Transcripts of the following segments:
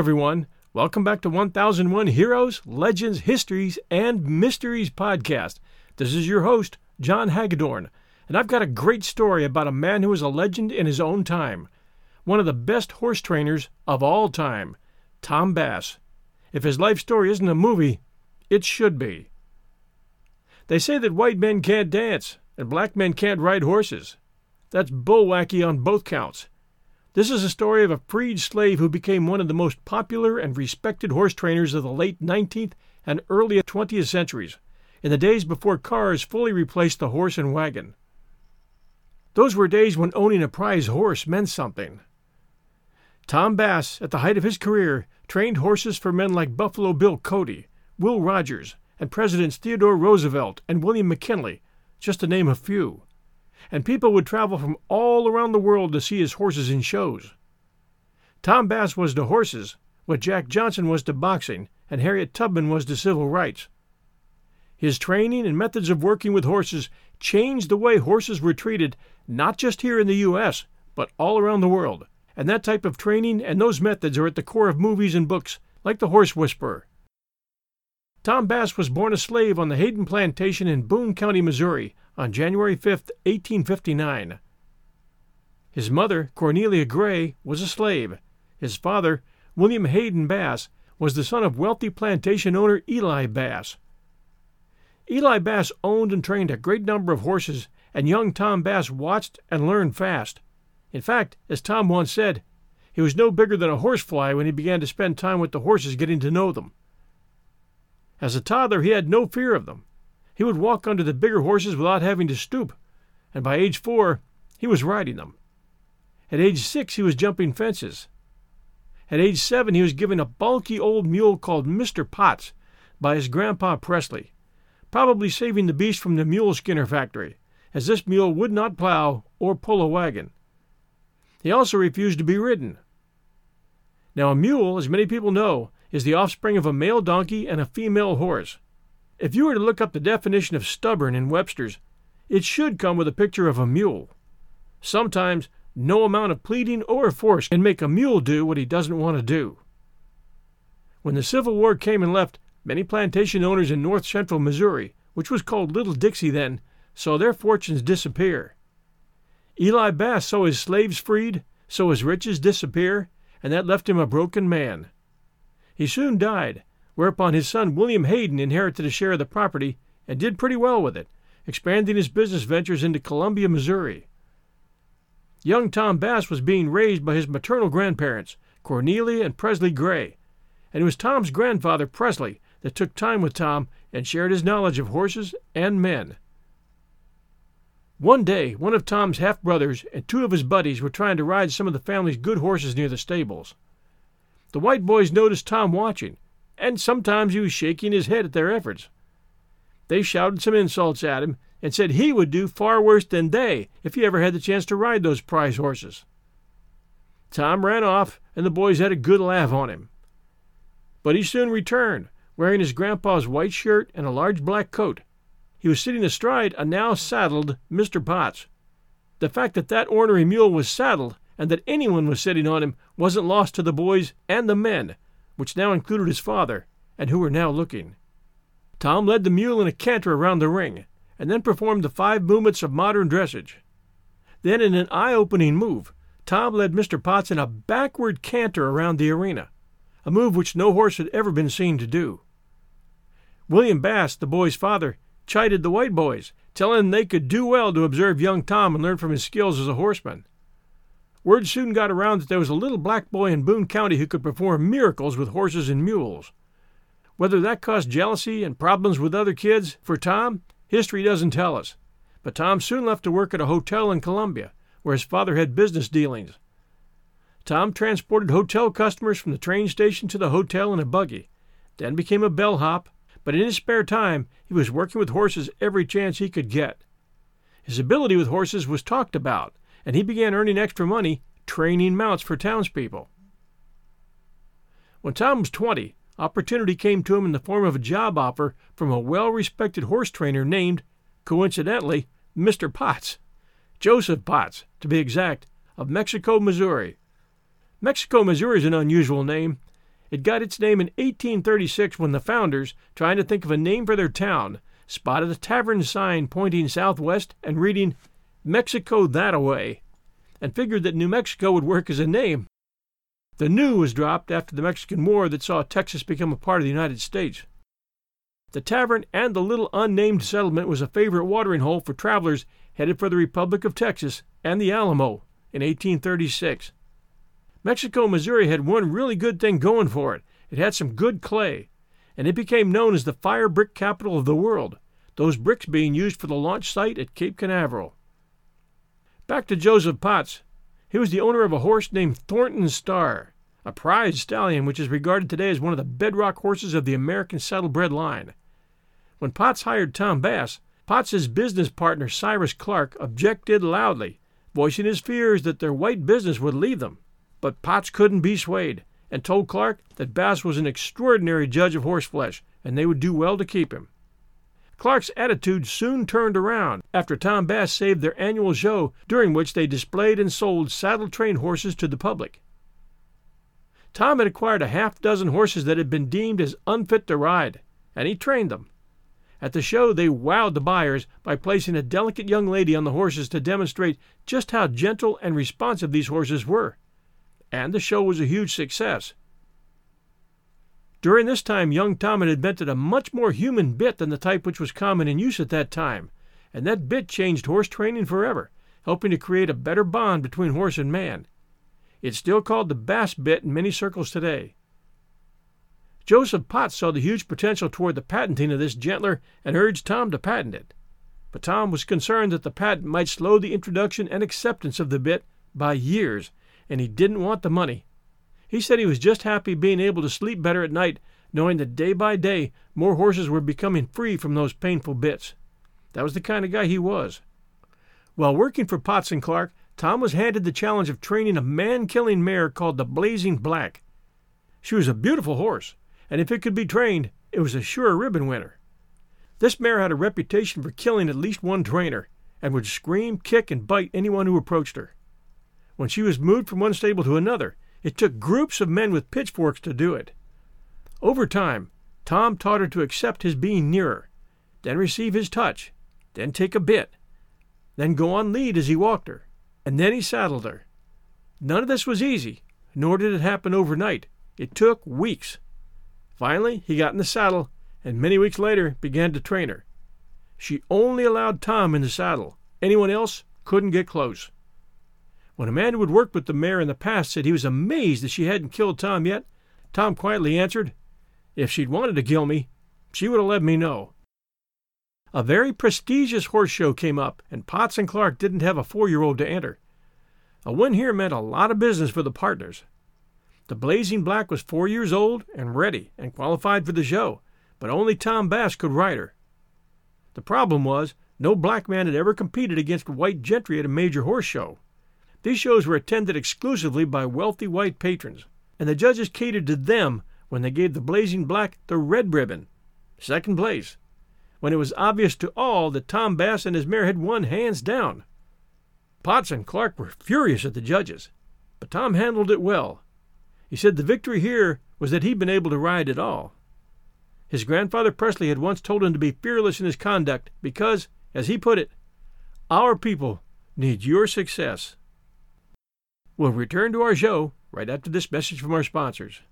everyone. Welcome back to 1001 Heroes, Legends, Histories, and Mysteries podcast. This is your host, John Hagedorn, and I've got a great story about a man who was a legend in his own time. One of the best horse trainers of all time, Tom Bass. If his life story isn't a movie, it should be. They say that white men can't dance and black men can't ride horses. That's bullwacky on both counts. This is a story of a freed slave who became one of the most popular and respected horse trainers of the late 19th and early 20th centuries, in the days before cars fully replaced the horse and wagon. Those were days when owning a prize horse meant something. Tom Bass, at the height of his career, trained horses for men like Buffalo Bill Cody, Will Rogers, and Presidents Theodore Roosevelt and William McKinley, just to name a few and people would travel from all around the world to see his horses in shows. Tom Bass was to horses what Jack Johnson was to boxing and Harriet Tubman was to civil rights. His training and methods of working with horses changed the way horses were treated not just here in the U.S., but all around the world. And that type of training and those methods are at the core of movies and books like The Horse Whisperer. Tom Bass was born a slave on the Hayden Plantation in Boone County, Missouri, on January 5, 1859. His mother, Cornelia Gray, was a slave. His father, William Hayden Bass, was the son of wealthy plantation owner Eli Bass. Eli Bass owned and trained a great number of horses, and young Tom Bass watched and learned fast. In fact, as Tom once said, he was no bigger than a horsefly when he began to spend time with the horses getting to know them. As a toddler, he had no fear of them. He would walk under the bigger horses without having to stoop, and by age four, he was riding them. At age six, he was jumping fences. At age seven, he was given a bulky old mule called Mr. Potts by his grandpa Presley, probably saving the beast from the mule skinner factory, as this mule would not plow or pull a wagon. He also refused to be ridden. Now, a mule, as many people know, is the offspring of a male donkey and a female horse. If you were to look up the definition of stubborn in Webster's, it should come with a picture of a mule. Sometimes no amount of pleading or force can make a mule do what he doesn't want to do. When the Civil War came and left, many plantation owners in north central Missouri, which was called Little Dixie then, saw their fortunes disappear. Eli Bass saw his slaves freed, saw his riches disappear, and that left him a broken man. He soon died, whereupon his son William Hayden inherited a share of the property and did pretty well with it, expanding his business ventures into Columbia, Missouri. Young Tom Bass was being raised by his maternal grandparents, Cornelia and Presley Gray, and it was Tom's grandfather, Presley, that took time with Tom and shared his knowledge of horses and men. One day, one of Tom's half brothers and two of his buddies were trying to ride some of the family's good horses near the stables. The white boys noticed Tom watching and sometimes he was shaking his head at their efforts. They shouted some insults at him and said he would do far worse than they if he ever had the chance to ride those prize horses. Tom ran off, and the boys had a good laugh on him. But he soon returned, wearing his grandpa's white shirt and a large black coat. He was sitting astride a now saddled Mr. Potts. The fact that that ornery mule was saddled and that anyone was sitting on him wasn't lost to the boys and the men, which now included his father, and who were now looking. Tom led the mule in a canter around the ring, and then performed the five movements of modern dressage. Then, in an eye opening move, Tom led Mr. Potts in a backward canter around the arena, a move which no horse had ever been seen to do. William Bass, the boy's father, chided the white boys, telling them they could do well to observe young Tom and learn from his skills as a horseman. Word soon got around that there was a little black boy in Boone County who could perform miracles with horses and mules. Whether that caused jealousy and problems with other kids for Tom, history doesn't tell us. But Tom soon left to work at a hotel in Columbia, where his father had business dealings. Tom transported hotel customers from the train station to the hotel in a buggy, then became a bellhop, but in his spare time he was working with horses every chance he could get. His ability with horses was talked about, and he began earning extra money training mounts for townspeople. When Tom was 20, opportunity came to him in the form of a job offer from a well respected horse trainer named, coincidentally, Mr. Potts. Joseph Potts, to be exact, of Mexico, Missouri. Mexico, Missouri is an unusual name. It got its name in 1836 when the founders, trying to think of a name for their town, spotted a tavern sign pointing southwest and reading Mexico that away, and figured that New Mexico would work as a name. The new was dropped after the Mexican War that saw Texas become a part of the United States. The tavern and the little unnamed settlement was a favorite watering hole for travelers headed for the Republic of Texas and the Alamo in 1836. Mexico, Missouri had one really good thing going for it. It had some good clay, and it became known as the fire brick capital of the world, those bricks being used for the launch site at Cape Canaveral. Back to Joseph Potts. He was the owner of a horse named Thornton Star, a prize stallion which is regarded today as one of the bedrock horses of the American saddlebred line. When Potts hired Tom Bass, Potts's business partner Cyrus Clark objected loudly, voicing his fears that their white business would leave them. But Potts couldn't be swayed, and told Clark that Bass was an extraordinary judge of horseflesh, and they would do well to keep him. Clark's attitude soon turned around after Tom Bass saved their annual show, during which they displayed and sold saddle trained horses to the public. Tom had acquired a half dozen horses that had been deemed as unfit to ride, and he trained them. At the show, they wowed the buyers by placing a delicate young lady on the horses to demonstrate just how gentle and responsive these horses were. And the show was a huge success. During this time, young Tom had invented a much more human bit than the type which was common in use at that time, and that bit changed horse training forever, helping to create a better bond between horse and man. It's still called the Bass bit in many circles today. Joseph Potts saw the huge potential toward the patenting of this gentler and urged Tom to patent it. But Tom was concerned that the patent might slow the introduction and acceptance of the bit by years, and he didn't want the money. He said he was just happy being able to sleep better at night, knowing that day by day more horses were becoming free from those painful bits. That was the kind of guy he was. While working for Potts and Clark, Tom was handed the challenge of training a man killing mare called the Blazing Black. She was a beautiful horse, and if it could be trained, it was a sure ribbon winner. This mare had a reputation for killing at least one trainer, and would scream, kick, and bite anyone who approached her. When she was moved from one stable to another, it took groups of men with pitchforks to do it. Over time, Tom taught her to accept his being nearer, then receive his touch, then take a bit, then go on lead as he walked her, and then he saddled her. None of this was easy, nor did it happen overnight. It took weeks. Finally, he got in the saddle, and many weeks later began to train her. She only allowed Tom in the saddle. Anyone else couldn't get close. When a man who had worked with the mare in the past said he was amazed that she hadn't killed Tom yet, Tom quietly answered, If she'd wanted to kill me, she would have let me know. A very prestigious horse show came up, and Potts and Clark didn't have a four year old to enter. A win here meant a lot of business for the partners. The Blazing Black was four years old and ready and qualified for the show, but only Tom Bass could ride her. The problem was, no black man had ever competed against white gentry at a major horse show. These shows were attended exclusively by wealthy white patrons, and the judges catered to them when they gave the Blazing Black the red ribbon, second place, when it was obvious to all that Tom Bass and his mare had won hands down. Potts and Clark were furious at the judges, but Tom handled it well he said the victory here was that he'd been able to ride at all. His grandfather Presley had once told him to be fearless in his conduct because, as he put it, our people need your success. We'll return to our show right after this message from our sponsors.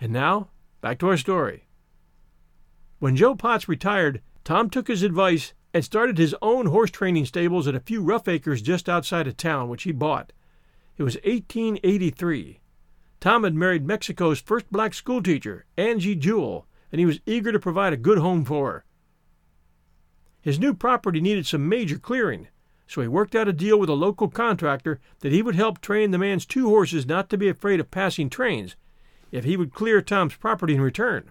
And now, back to our story. When Joe Potts retired, Tom took his advice and started his own horse training stables at a few rough acres just outside of town, which he bought. It was 1883. Tom had married Mexico's first black schoolteacher, Angie Jewell, and he was eager to provide a good home for her. His new property needed some major clearing, so he worked out a deal with a local contractor that he would help train the man's two horses not to be afraid of passing trains if he would clear Tom's property in return.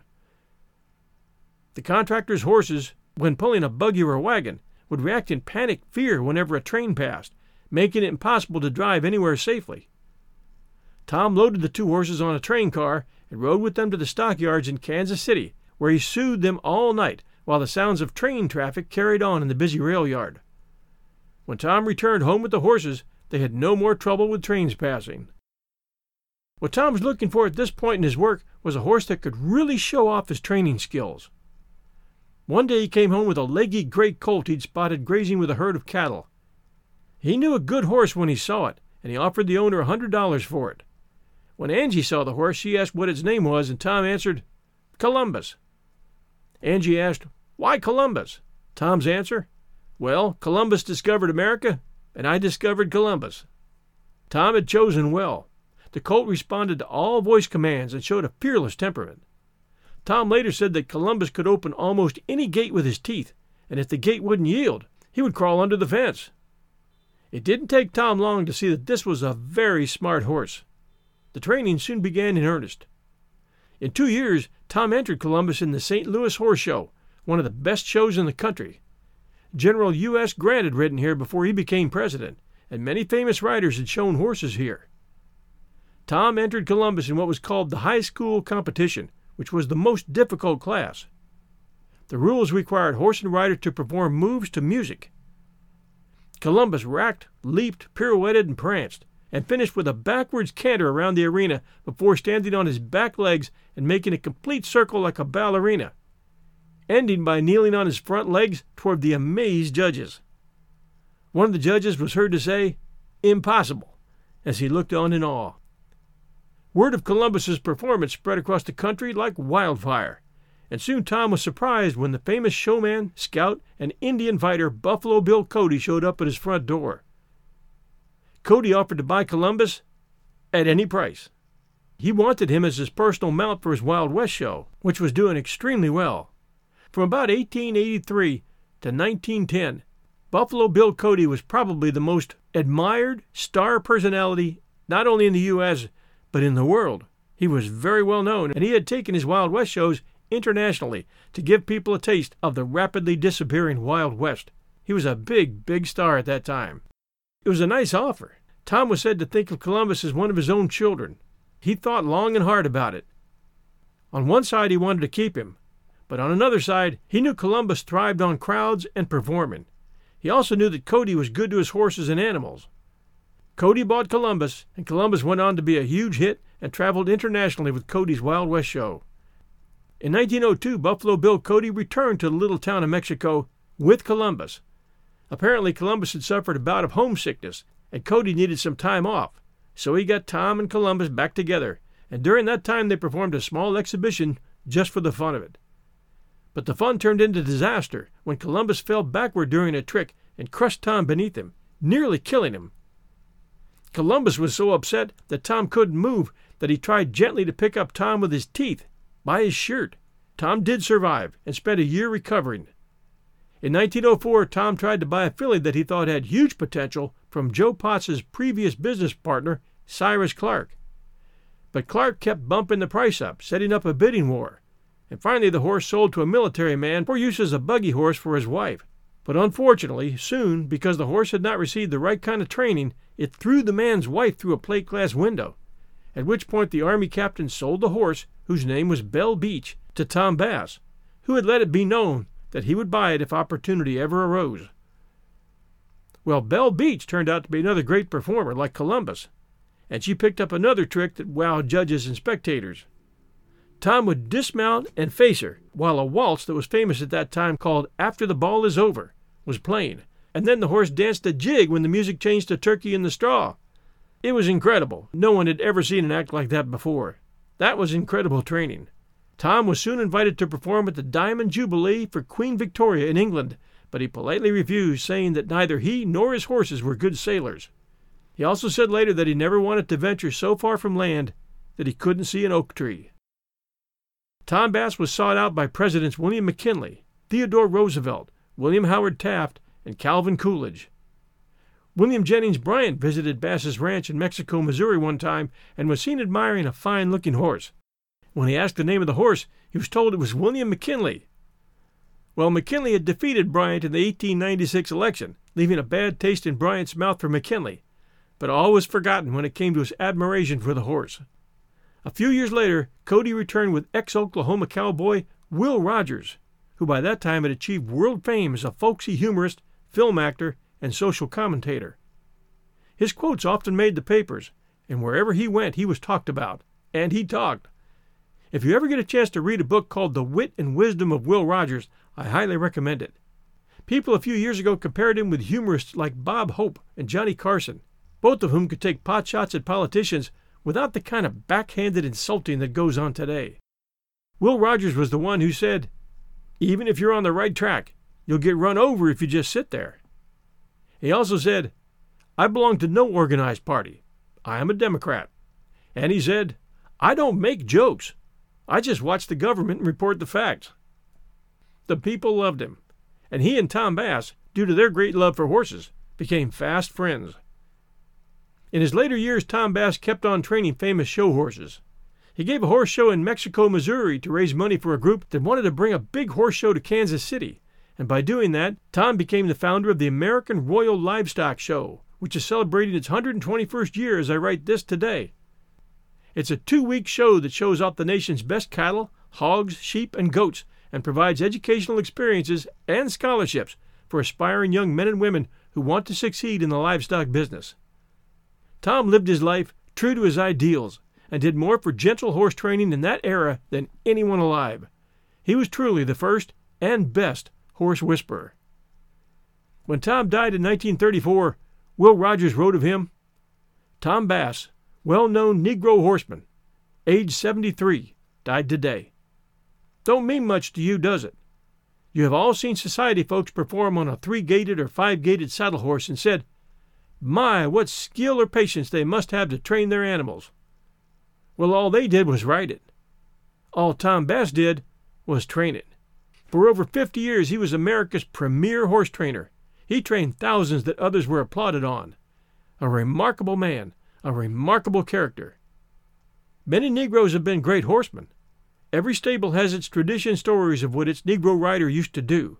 The contractor's horses, when pulling a buggy or a wagon, would react in panic fear whenever a train passed, making it impossible to drive anywhere safely. Tom loaded the two horses on a train car and rode with them to the stockyards in Kansas City, where he soothed them all night while the sounds of train traffic carried on in the busy rail yard. When Tom returned home with the horses, they had no more trouble with trains passing. What Tom was looking for at this point in his work was a horse that could really show off his training skills. One day he came home with a leggy gray colt he'd spotted grazing with a herd of cattle. He knew a good horse when he saw it, and he offered the owner a hundred dollars for it. When Angie saw the horse, she asked what its name was, and Tom answered, Columbus. Angie asked, Why Columbus? Tom's answer, Well, Columbus discovered America, and I discovered Columbus. Tom had chosen well. The colt responded to all voice commands and showed a fearless temperament. Tom later said that Columbus could open almost any gate with his teeth, and if the gate wouldn't yield, he would crawl under the fence. It didn't take Tom long to see that this was a very smart horse. The training soon began in earnest. In two years, Tom entered Columbus in the St. Louis Horse Show, one of the best shows in the country. General U.S. Grant had ridden here before he became president, and many famous riders had shown horses here. Tom entered Columbus in what was called the high school competition, which was the most difficult class. The rules required horse and rider to perform moves to music. Columbus racked, leaped, pirouetted, and pranced, and finished with a backwards canter around the arena before standing on his back legs and making a complete circle like a ballerina, ending by kneeling on his front legs toward the amazed judges. One of the judges was heard to say, Impossible, as he looked on in awe. Word of Columbus's performance spread across the country like wildfire, and soon Tom was surprised when the famous showman, scout, and Indian fighter Buffalo Bill Cody showed up at his front door. Cody offered to buy Columbus at any price. He wanted him as his personal mount for his Wild West show, which was doing extremely well. From about 1883 to 1910, Buffalo Bill Cody was probably the most admired star personality not only in the U.S but in the world. He was very well known, and he had taken his Wild West shows internationally to give people a taste of the rapidly disappearing Wild West. He was a big, big star at that time. It was a nice offer. Tom was said to think of Columbus as one of his own children. He thought long and hard about it. On one side, he wanted to keep him, but on another side, he knew Columbus thrived on crowds and performing. He also knew that Cody was good to his horses and animals. Cody bought Columbus, and Columbus went on to be a huge hit and traveled internationally with Cody's Wild West show. In 1902, Buffalo Bill Cody returned to the little town of Mexico with Columbus. Apparently, Columbus had suffered a bout of homesickness, and Cody needed some time off. So he got Tom and Columbus back together, and during that time they performed a small exhibition just for the fun of it. But the fun turned into disaster when Columbus fell backward during a trick and crushed Tom beneath him, nearly killing him. Columbus was so upset that Tom couldn't move that he tried gently to pick up Tom with his teeth by his shirt. Tom did survive and spent a year recovering. In 1904, Tom tried to buy a filly that he thought had huge potential from Joe Potts's previous business partner, Cyrus Clark. But Clark kept bumping the price up, setting up a bidding war. And finally, the horse sold to a military man for use as a buggy horse for his wife. But unfortunately, soon, because the horse had not received the right kind of training, it threw the man's wife through a plate glass window, at which point the army captain sold the horse, whose name was Belle Beach, to Tom Bass, who had let it be known that he would buy it if opportunity ever arose. Well, Belle Beach turned out to be another great performer like Columbus, and she picked up another trick that wowed judges and spectators. Tom would dismount and face her, while a waltz that was famous at that time called After the Ball Is Over was playing and then the horse danced a jig when the music changed to Turkey in the Straw. It was incredible. No one had ever seen an act like that before. That was incredible training. Tom was soon invited to perform at the Diamond Jubilee for Queen Victoria in England, but he politely refused, saying that neither he nor his horses were good sailors. He also said later that he never wanted to venture so far from land that he couldn't see an oak tree. Tom Bass was sought out by Presidents William McKinley, Theodore Roosevelt, William Howard Taft, and Calvin Coolidge. William Jennings Bryan visited Bass's ranch in Mexico, Missouri one time and was seen admiring a fine looking horse. When he asked the name of the horse, he was told it was William McKinley. Well, McKinley had defeated Bryant in the 1896 election, leaving a bad taste in Bryant's mouth for McKinley, but all was forgotten when it came to his admiration for the horse. A few years later, Cody returned with ex Oklahoma cowboy Will Rogers, who by that time had achieved world fame as a folksy humorist film actor, and social commentator. His quotes often made the papers, and wherever he went, he was talked about, and he talked. If you ever get a chance to read a book called The Wit and Wisdom of Will Rogers, I highly recommend it. People a few years ago compared him with humorists like Bob Hope and Johnny Carson, both of whom could take potshots at politicians without the kind of backhanded insulting that goes on today. Will Rogers was the one who said, Even if you're on the right track, you'll get run over if you just sit there. He also said, I belong to no organized party. I am a Democrat. And he said, I don't make jokes. I just watch the government and report the facts. The people loved him, and he and Tom Bass, due to their great love for horses, became fast friends. In his later years, Tom Bass kept on training famous show horses. He gave a horse show in Mexico, Missouri to raise money for a group that wanted to bring a big horse show to Kansas City, and by doing that, Tom became the founder of the American Royal Livestock Show, which is celebrating its 121st year as I write this today. It's a two week show that shows off the nation's best cattle, hogs, sheep, and goats and provides educational experiences and scholarships for aspiring young men and women who want to succeed in the livestock business. Tom lived his life true to his ideals and did more for gentle horse training in that era than anyone alive. He was truly the first and best horse whisperer. When Tom died in 1934, Will Rogers wrote of him Tom Bass, well known Negro horseman, age 73, died today. Don't mean much to you, does it? You have all seen society folks perform on a three gated or five gated saddle horse and said, My, what skill or patience they must have to train their animals. Well, all they did was ride it. All Tom Bass did was train it. For over 50 years, he was America's premier horse trainer. He trained thousands that others were applauded on. A remarkable man, a remarkable character. Many Negroes have been great horsemen. Every stable has its tradition stories of what its Negro rider used to do.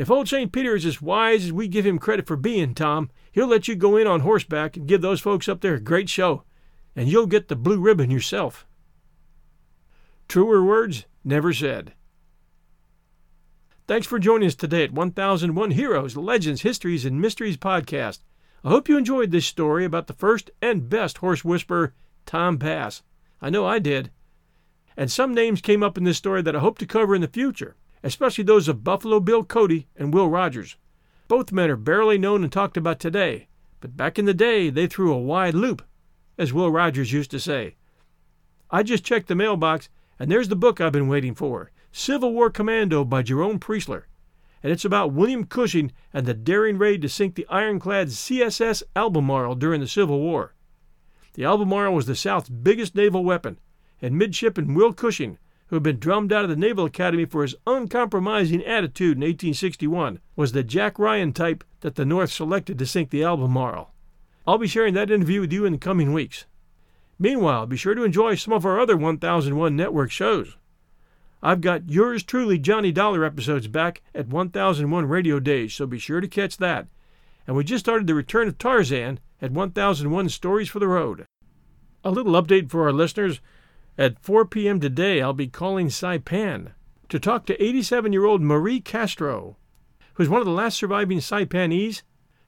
If old St. Peter is as wise as we give him credit for being, Tom, he'll let you go in on horseback and give those folks up there a great show, and you'll get the blue ribbon yourself. Truer words never said. Thanks for joining us today at 1001 Heroes, Legends, Histories, and Mysteries podcast. I hope you enjoyed this story about the first and best horse whisperer, Tom Bass. I know I did. And some names came up in this story that I hope to cover in the future, especially those of Buffalo Bill Cody and Will Rogers. Both men are barely known and talked about today, but back in the day they threw a wide loop, as Will Rogers used to say. I just checked the mailbox, and there's the book I've been waiting for Civil War Commando by Jerome Preisler and it's about William Cushing and the daring raid to sink the ironclad CSS Albemarle during the Civil War. The Albemarle was the South's biggest naval weapon, and midshipman Will Cushing, who had been drummed out of the Naval Academy for his uncompromising attitude in 1861, was the Jack Ryan type that the North selected to sink the Albemarle. I'll be sharing that interview with you in the coming weeks. Meanwhile, be sure to enjoy some of our other 1001 Network shows. I've got yours truly Johnny Dollar episodes back at 1001 Radio Days, so be sure to catch that. And we just started the return of Tarzan at 1001 Stories for the Road. A little update for our listeners. At 4 p.m. today, I'll be calling Saipan to talk to 87 year old Marie Castro, who's one of the last surviving Saipanese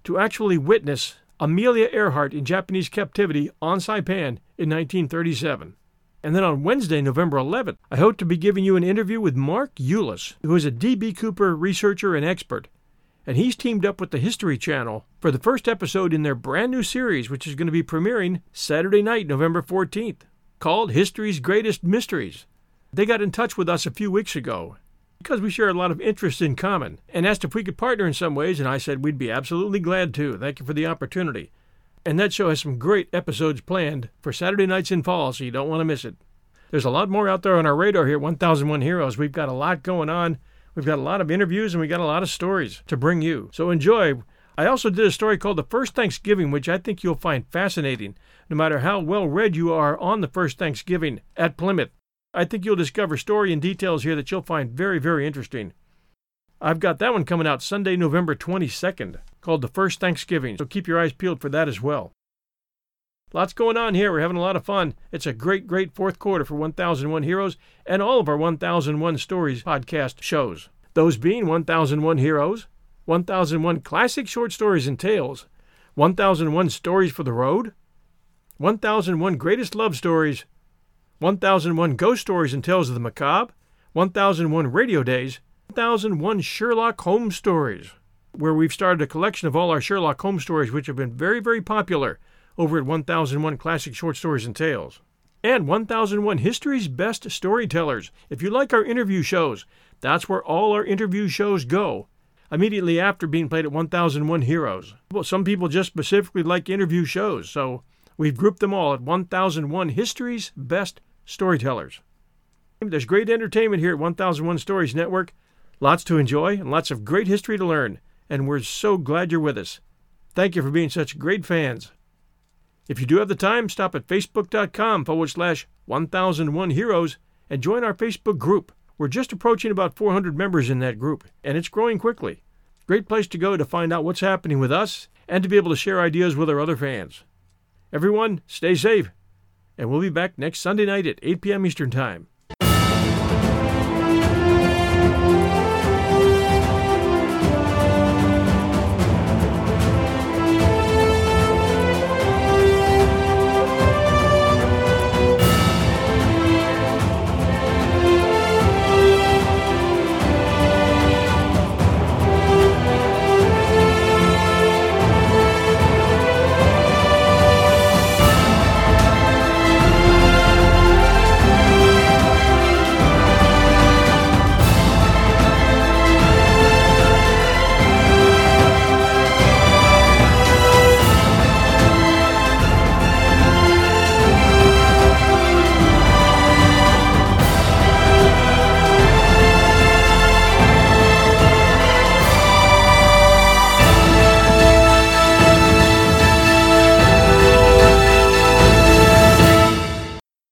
to actually witness Amelia Earhart in Japanese captivity on Saipan in 1937. And then on Wednesday, November 11th, I hope to be giving you an interview with Mark Ulis, who is a D.B. Cooper researcher and expert. And he's teamed up with the History Channel for the first episode in their brand new series, which is going to be premiering Saturday night, November 14th, called History's Greatest Mysteries. They got in touch with us a few weeks ago because we share a lot of interests in common and asked if we could partner in some ways, and I said we'd be absolutely glad to. Thank you for the opportunity. And that show has some great episodes planned for Saturday nights in fall, so you don't want to miss it. There's a lot more out there on our radar here 1001 Heroes. We've got a lot going on. We've got a lot of interviews and we've got a lot of stories to bring you. So enjoy. I also did a story called The First Thanksgiving, which I think you'll find fascinating, no matter how well read you are on the first Thanksgiving at Plymouth. I think you'll discover story and details here that you'll find very, very interesting. I've got that one coming out Sunday, November 22nd called The First Thanksgiving, so keep your eyes peeled for that as well. Lots going on here. We're having a lot of fun. It's a great, great fourth quarter for 1001 Heroes and all of our 1001 Stories podcast shows. Those being 1001 Heroes, 1001 Classic Short Stories and Tales, 1001 Stories for the Road, 1001 Greatest Love Stories, 1001 Ghost Stories and Tales of the Macabre, 1001 Radio Days, 1001 Sherlock Holmes Stories, where we've started a collection of all our Sherlock Holmes stories, which have been very, very popular over at 1001 Classic Short Stories and Tales. And 1001 History's Best Storytellers. If you like our interview shows, that's where all our interview shows go immediately after being played at 1001 Heroes. Well, some people just specifically like interview shows, so we've grouped them all at 1001 History's Best Storytellers. There's great entertainment here at 1001 Stories Network, lots to enjoy, and lots of great history to learn, and we're so glad you're with us. Thank you for being such great fans. If you do have the time, stop at facebook.com forward slash 1001 Heroes and join our Facebook group. We're just approaching about 400 members in that group, and it's growing quickly. Great place to go to find out what's happening with us and to be able to share ideas with our other fans. Everyone, stay safe, and we'll be back next Sunday night at 8 p.m. Eastern Time.